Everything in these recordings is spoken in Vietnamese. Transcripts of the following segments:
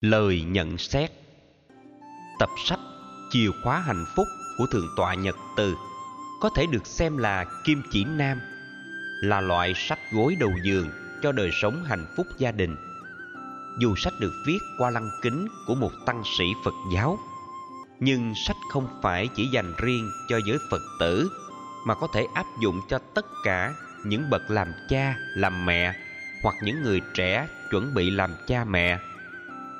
Lời nhận xét Tập sách Chìa khóa hạnh phúc của Thượng tọa Nhật Từ có thể được xem là kim chỉ nam, là loại sách gối đầu giường cho đời sống hạnh phúc gia đình. Dù sách được viết qua lăng kính của một tăng sĩ Phật giáo, nhưng sách không phải chỉ dành riêng cho giới Phật tử mà có thể áp dụng cho tất cả những bậc làm cha, làm mẹ hoặc những người trẻ chuẩn bị làm cha mẹ.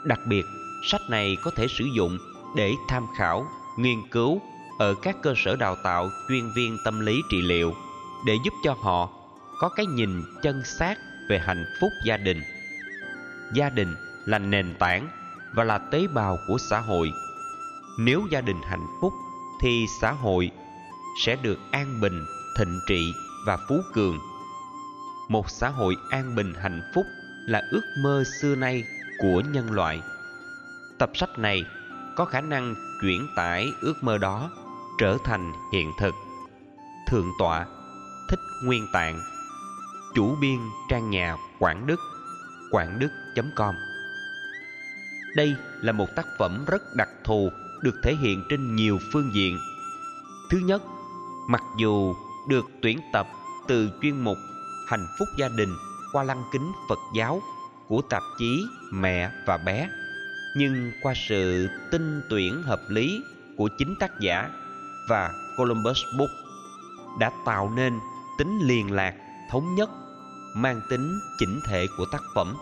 Đặc biệt, sách này có thể sử dụng để tham khảo, nghiên cứu ở các cơ sở đào tạo chuyên viên tâm lý trị liệu để giúp cho họ có cái nhìn chân xác về hạnh phúc gia đình. Gia đình là nền tảng và là tế bào của xã hội. Nếu gia đình hạnh phúc thì xã hội sẽ được an bình, thịnh trị và phú cường. Một xã hội an bình hạnh phúc là ước mơ xưa nay của nhân loại. Tập sách này có khả năng chuyển tải ước mơ đó trở thành hiện thực. Thượng tọa Thích Nguyên Tạng Chủ biên trang nhà Quảng Đức quảng đức.com Đây là một tác phẩm rất đặc thù được thể hiện trên nhiều phương diện. Thứ nhất, mặc dù được tuyển tập từ chuyên mục Hạnh phúc gia đình qua lăng kính Phật giáo của tạp chí Mẹ và Bé, nhưng qua sự tinh tuyển hợp lý của chính tác giả và Columbus Book đã tạo nên tính liên lạc, thống nhất, mang tính chỉnh thể của tác phẩm.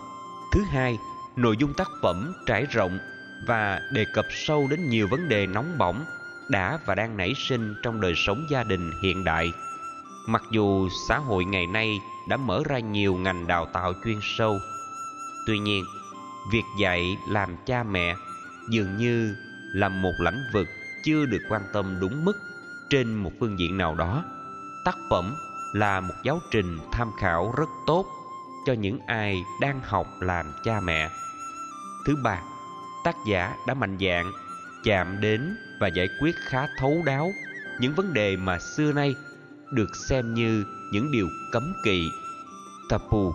Thứ hai, nội dung tác phẩm trải rộng và đề cập sâu đến nhiều vấn đề nóng bỏng đã và đang nảy sinh trong đời sống gia đình hiện đại. Mặc dù xã hội ngày nay đã mở ra nhiều ngành đào tạo chuyên sâu, tuy nhiên, việc dạy làm cha mẹ dường như là một lĩnh vực chưa được quan tâm đúng mức trên một phương diện nào đó. Tác phẩm là một giáo trình tham khảo rất tốt cho những ai đang học làm cha mẹ. Thứ ba tác giả đã mạnh dạn chạm đến và giải quyết khá thấu đáo những vấn đề mà xưa nay được xem như những điều cấm kỵ. Tabu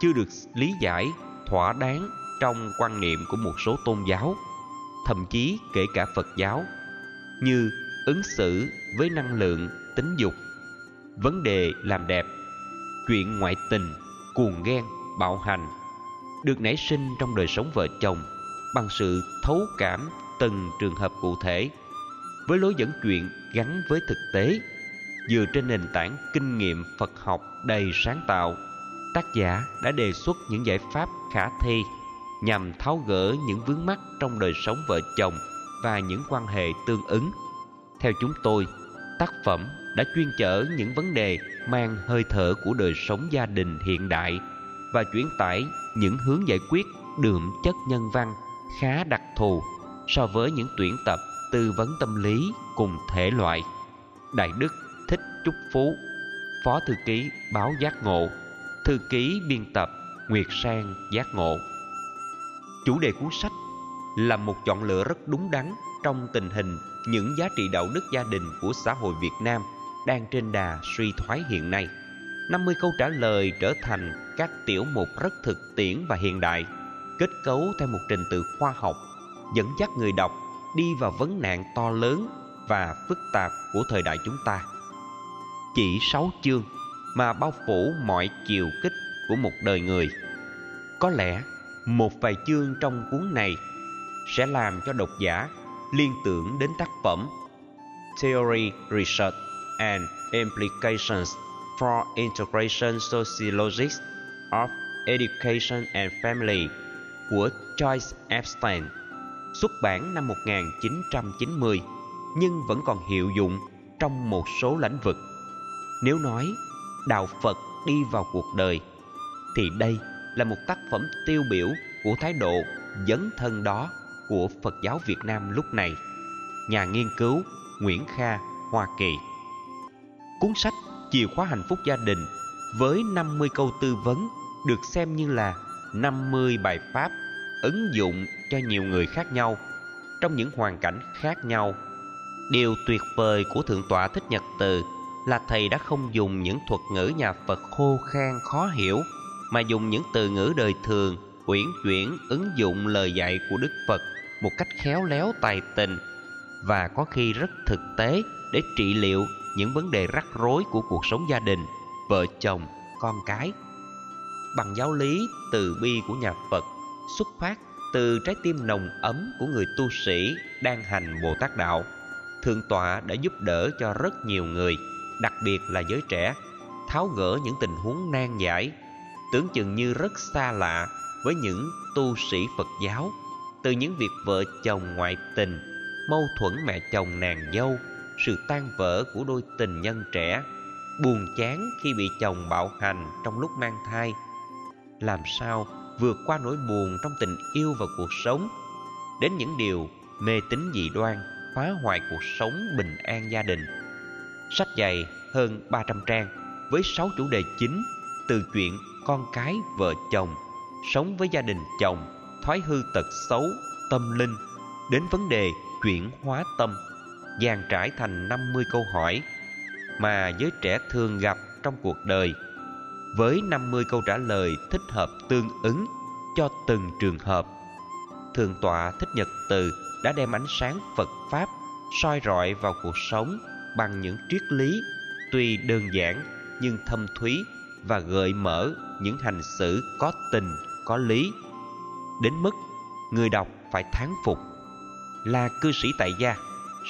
chưa được lý giải thỏa đáng trong quan niệm của một số tôn giáo thậm chí kể cả Phật giáo như ứng xử với năng lượng tính dục, vấn đề làm đẹp, chuyện ngoại tình, cuồng ghen, bạo hành được nảy sinh trong đời sống vợ chồng bằng sự thấu cảm từng trường hợp cụ thể với lối dẫn chuyện gắn với thực tế dựa trên nền tảng kinh nghiệm Phật học đầy sáng tạo tác giả đã đề xuất những giải pháp khả thi nhằm tháo gỡ những vướng mắc trong đời sống vợ chồng và những quan hệ tương ứng. Theo chúng tôi, tác phẩm đã chuyên chở những vấn đề mang hơi thở của đời sống gia đình hiện đại và chuyển tải những hướng giải quyết đượm chất nhân văn khá đặc thù so với những tuyển tập tư vấn tâm lý cùng thể loại. Đại Đức Thích Trúc Phú, Phó Thư ký Báo Giác Ngộ, Thư ký biên tập Nguyệt Sang Giác Ngộ. Chủ đề cuốn sách là một chọn lựa rất đúng đắn trong tình hình những giá trị đạo đức gia đình của xã hội Việt Nam đang trên đà suy thoái hiện nay. 50 câu trả lời trở thành các tiểu mục rất thực tiễn và hiện đại, kết cấu theo một trình tự khoa học, dẫn dắt người đọc đi vào vấn nạn to lớn và phức tạp của thời đại chúng ta. Chỉ 6 chương mà bao phủ mọi chiều kích của một đời người. Có lẽ một vài chương trong cuốn này sẽ làm cho độc giả liên tưởng đến tác phẩm Theory, Research and Implications for Integration Sociologists of Education and Family của Joyce Epstein, xuất bản năm 1990 nhưng vẫn còn hiệu dụng trong một số lĩnh vực. Nếu nói đạo Phật đi vào cuộc đời thì đây là một tác phẩm tiêu biểu của thái độ dấn thân đó của Phật giáo Việt Nam lúc này. Nhà nghiên cứu Nguyễn Kha, Hoa Kỳ. Cuốn sách Chìa khóa hạnh phúc gia đình với 50 câu tư vấn được xem như là 50 bài pháp ứng dụng cho nhiều người khác nhau trong những hoàn cảnh khác nhau. Điều tuyệt vời của Thượng tọa Thích Nhật Từ là thầy đã không dùng những thuật ngữ nhà Phật khô khan khó hiểu mà dùng những từ ngữ đời thường uyển chuyển ứng dụng lời dạy của Đức Phật một cách khéo léo tài tình và có khi rất thực tế để trị liệu những vấn đề rắc rối của cuộc sống gia đình, vợ chồng, con cái. Bằng giáo lý từ bi của nhà Phật xuất phát từ trái tim nồng ấm của người tu sĩ đang hành Bồ Tát Đạo. Thượng tọa đã giúp đỡ cho rất nhiều người, đặc biệt là giới trẻ, tháo gỡ những tình huống nan giải, tưởng chừng như rất xa lạ với những tu sĩ Phật giáo, từ những việc vợ chồng ngoại tình, mâu thuẫn mẹ chồng nàng dâu, sự tan vỡ của đôi tình nhân trẻ, buồn chán khi bị chồng bạo hành trong lúc mang thai. Làm sao vượt qua nỗi buồn trong tình yêu và cuộc sống, đến những điều mê tín dị đoan phá hoại cuộc sống bình an gia đình. Sách dày hơn 300 trang với 6 chủ đề chính từ chuyện con cái, vợ chồng, sống với gia đình chồng, thói hư tật xấu, tâm linh đến vấn đề chuyển hóa tâm dàn trải thành 50 câu hỏi mà giới trẻ thường gặp trong cuộc đời với 50 câu trả lời thích hợp tương ứng cho từng trường hợp. Thượng tọa Thích Nhật Từ đã đem ánh sáng Phật Pháp soi rọi vào cuộc sống bằng những triết lý tuy đơn giản nhưng thâm thúy và gợi mở những hành xử có tình, có lý. Đến mức người đọc phải thán phục. Là cư sĩ tại gia,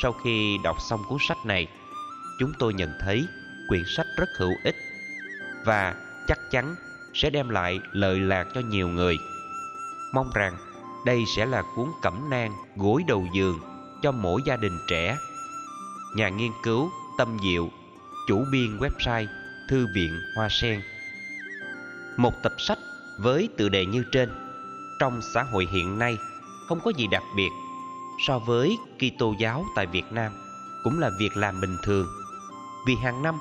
sau khi đọc xong cuốn sách này, chúng tôi nhận thấy quyển sách rất hữu ích và chắc chắn sẽ đem lại lợi lạc cho nhiều người. Mong rằng đây sẽ là cuốn cẩm nang gối đầu giường cho mỗi gia đình trẻ. Nhà nghiên cứu Tâm Diệu, chủ biên website Thư viện Hoa Sen. Một tập sách với tựa đề như trên, trong xã hội hiện nay không có gì đặc biệt so với Kitô giáo tại Việt Nam cũng là việc làm bình thường. Vì hàng năm,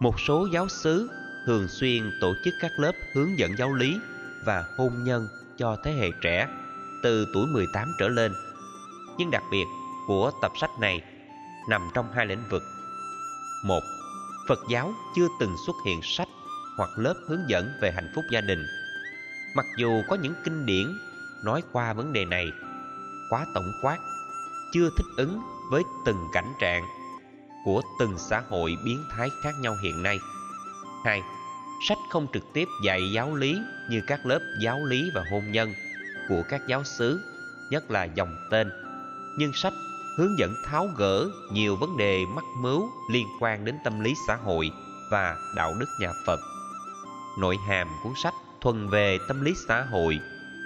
một số giáo xứ thường xuyên tổ chức các lớp hướng dẫn giáo lý và hôn nhân cho thế hệ trẻ từ tuổi 18 trở lên. Nhưng đặc biệt của tập sách này nằm trong hai lĩnh vực. Một, Phật giáo chưa từng xuất hiện sách hoặc lớp hướng dẫn về hạnh phúc gia đình. Mặc dù có những kinh điển nói qua vấn đề này quá tổng quát, chưa thích ứng với từng cảnh trạng của từng xã hội biến thái khác nhau hiện nay. Hai, sách không trực tiếp dạy giáo lý như các lớp giáo lý và hôn nhân của các giáo xứ, nhất là dòng tên. Nhưng sách hướng dẫn tháo gỡ nhiều vấn đề mắc mứu liên quan đến tâm lý xã hội và đạo đức nhà Phật. Nội hàm cuốn sách thuần về tâm lý xã hội,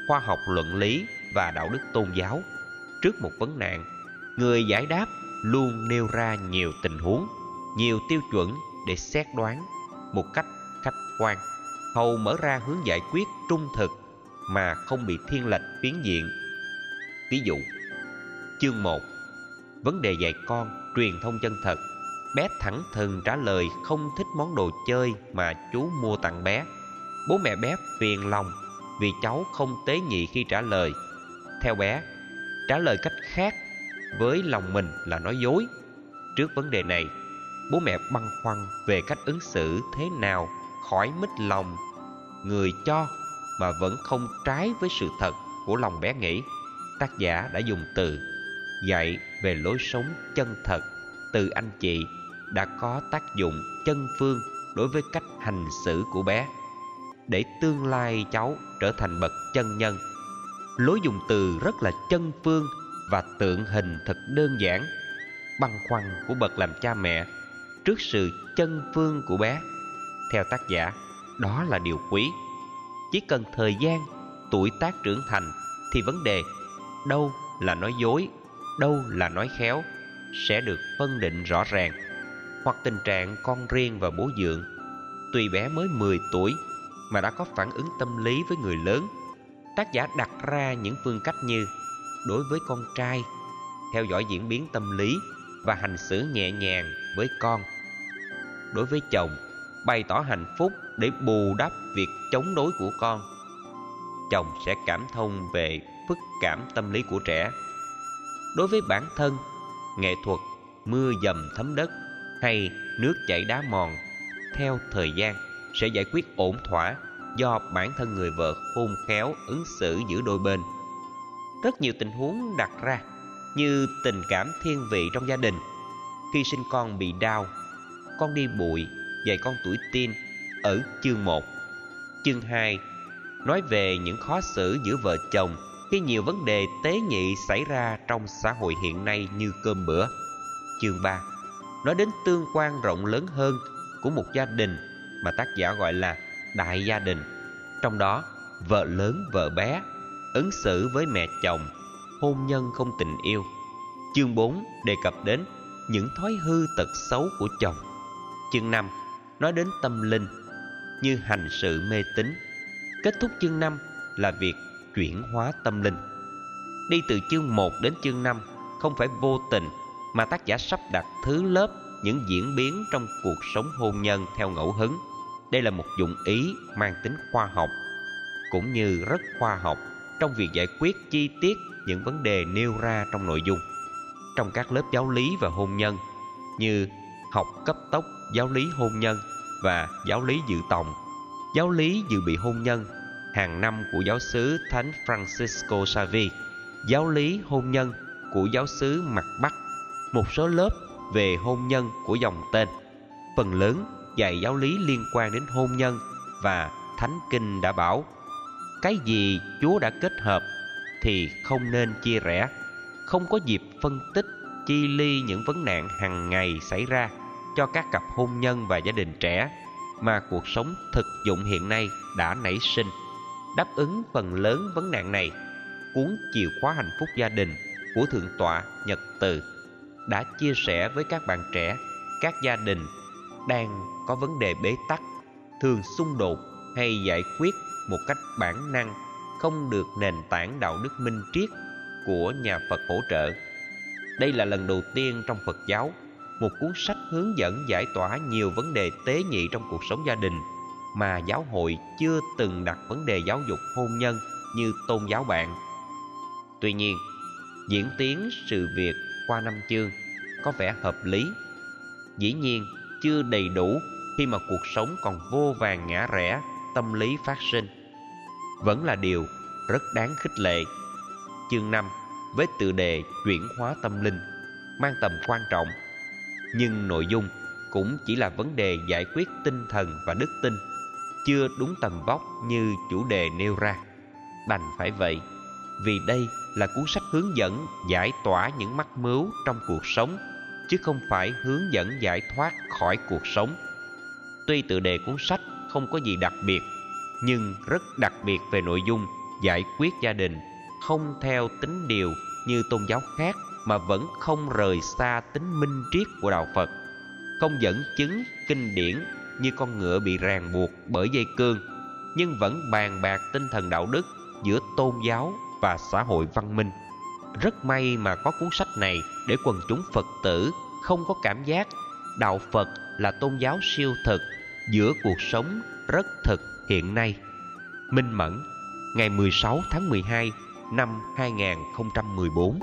khoa học luận lý và đạo đức tôn giáo. Trước một vấn nạn, người giải đáp luôn nêu ra nhiều tình huống, nhiều tiêu chuẩn để xét đoán một cách khách quan, hầu mở ra hướng giải quyết trung thực mà không bị thiên lệch phiến diện. Ví dụ, chương 1 Vấn đề dạy con, truyền thông chân thật. Bé thẳng thừng trả lời không thích món đồ chơi mà chú mua tặng bé. Bố mẹ bé phiền lòng vì cháu không tế nhị khi trả lời. Theo bé, trả lời cách khác với lòng mình là nói dối. Trước vấn đề này, bố mẹ băn khoăn về cách ứng xử thế nào khỏi mít lòng người cho mà vẫn không trái với sự thật của lòng bé nghĩ. Tác giả đã dùng từ dạy về lối sống chân thật từ anh chị đã có tác dụng chân phương đối với cách hành xử của bé, để tương lai cháu trở thành bậc chân nhân. Lối dùng từ rất là chân phương và tượng hình thật đơn giản, băn khoăn của bậc làm cha mẹ trước sự chân phương của bé. Theo tác giả, đó là điều quý. Chỉ cần thời gian, tuổi tác trưởng thành thì vấn đề đâu là nói dối đâu là nói khéo, sẽ được phân định rõ ràng. Hoặc tình trạng con riêng và bố dượng, tuy bé mới 10 tuổi mà đã có phản ứng tâm lý với người lớn. Tác giả đặt ra những phương cách như đối với con trai, theo dõi diễn biến tâm lý và hành xử nhẹ nhàng với con. Đối với chồng, bày tỏ hạnh phúc để bù đắp việc chống đối của con. Chồng sẽ cảm thông về phức cảm tâm lý của trẻ đối với bản thân nghệ thuật mưa dầm thấm đất hay nước chảy đá mòn theo thời gian sẽ giải quyết ổn thỏa do bản thân người vợ khôn khéo ứng xử giữa đôi bên. Rất nhiều tình huống đặt ra như tình cảm thiên vị trong gia đình. Khi sinh con bị đau, con đi bụi, dạy con tuổi teen ở chương 1. Chương 2 nói về những khó xử giữa vợ chồng khi nhiều vấn đề tế nhị xảy ra trong xã hội hiện nay như cơm bữa. Chương 3 nói đến tương quan rộng lớn hơn của một gia đình mà tác giả gọi là đại gia đình. Trong đó, vợ lớn vợ bé, ứng xử với mẹ chồng, hôn nhân không tình yêu. Chương 4 đề cập đến những thói hư tật xấu của chồng. Chương 5 nói đến tâm linh như hành sự mê tín. Kết thúc chương 5 là việc chuyển hóa tâm linh. Đi từ chương 1 đến chương 5 không phải vô tình mà tác giả sắp đặt thứ lớp những diễn biến trong cuộc sống hôn nhân theo ngẫu hứng. Đây là một dụng ý mang tính khoa học, cũng như rất khoa học trong việc giải quyết chi tiết những vấn đề nêu ra trong nội dung. Trong các lớp giáo lý và hôn nhân như học cấp tốc giáo lý hôn nhân và giáo lý dự tòng, giáo lý dự bị hôn nhân hàng năm của giáo sứ Thánh Francisco Xavi, giáo lý hôn nhân của giáo sứ mặt Bắc, một số lớp về hôn nhân của dòng tên. Phần lớn dạy giáo lý liên quan đến hôn nhân và Thánh Kinh đã bảo cái gì Chúa đã kết hợp thì không nên chia rẽ, không có dịp phân tích chi ly những vấn nạn hàng ngày xảy ra cho các cặp hôn nhân và gia đình trẻ mà cuộc sống thực dụng hiện nay đã nảy sinh. Đáp ứng phần lớn vấn nạn này, cuốn chìa khóa hạnh phúc gia đình của Thượng tọa Nhật Từ đã chia sẻ với các bạn trẻ, các gia đình đang có vấn đề bế tắc, thường xung đột hay giải quyết một cách bản năng không được nền tảng đạo đức minh triết của nhà Phật hỗ trợ. Đây là lần đầu tiên trong Phật giáo một cuốn sách hướng dẫn giải tỏa nhiều vấn đề tế nhị trong cuộc sống gia đình mà giáo hội chưa từng đặt vấn đề giáo dục hôn nhân như tôn giáo bạn. Tuy nhiên, diễn tiến sự việc qua năm chương có vẻ hợp lý. Dĩ nhiên, chưa đầy đủ khi mà cuộc sống còn vô vàng ngã rẽ, tâm lý phát sinh. Vẫn là điều rất đáng khích lệ. Chương 5 với tựa đề chuyển hóa tâm linh mang tầm quan trọng nhưng nội dung cũng chỉ là vấn đề giải quyết tinh thần và đức tin chưa đúng tầm vóc như chủ đề nêu ra. Đành phải vậy vì đây là cuốn sách hướng dẫn giải tỏa những mắc mứu trong cuộc sống chứ không phải hướng dẫn giải thoát khỏi cuộc sống. Tuy tựa đề cuốn sách không có gì đặc biệt nhưng rất đặc biệt về nội dung giải quyết gia đình không theo tính điều như tôn giáo khác mà vẫn không rời xa tính minh triết của đạo Phật, không dẫn chứng kinh điển như con ngựa bị ràng buộc bởi dây cương, nhưng vẫn bàn bạc tinh thần đạo đức giữa tôn giáo và xã hội văn minh. Rất may mà có cuốn sách này để quần chúng Phật tử không có cảm giác đạo Phật là tôn giáo siêu thực giữa cuộc sống rất thực hiện nay. Minh Mẫn, ngày 16 tháng 12 năm 2014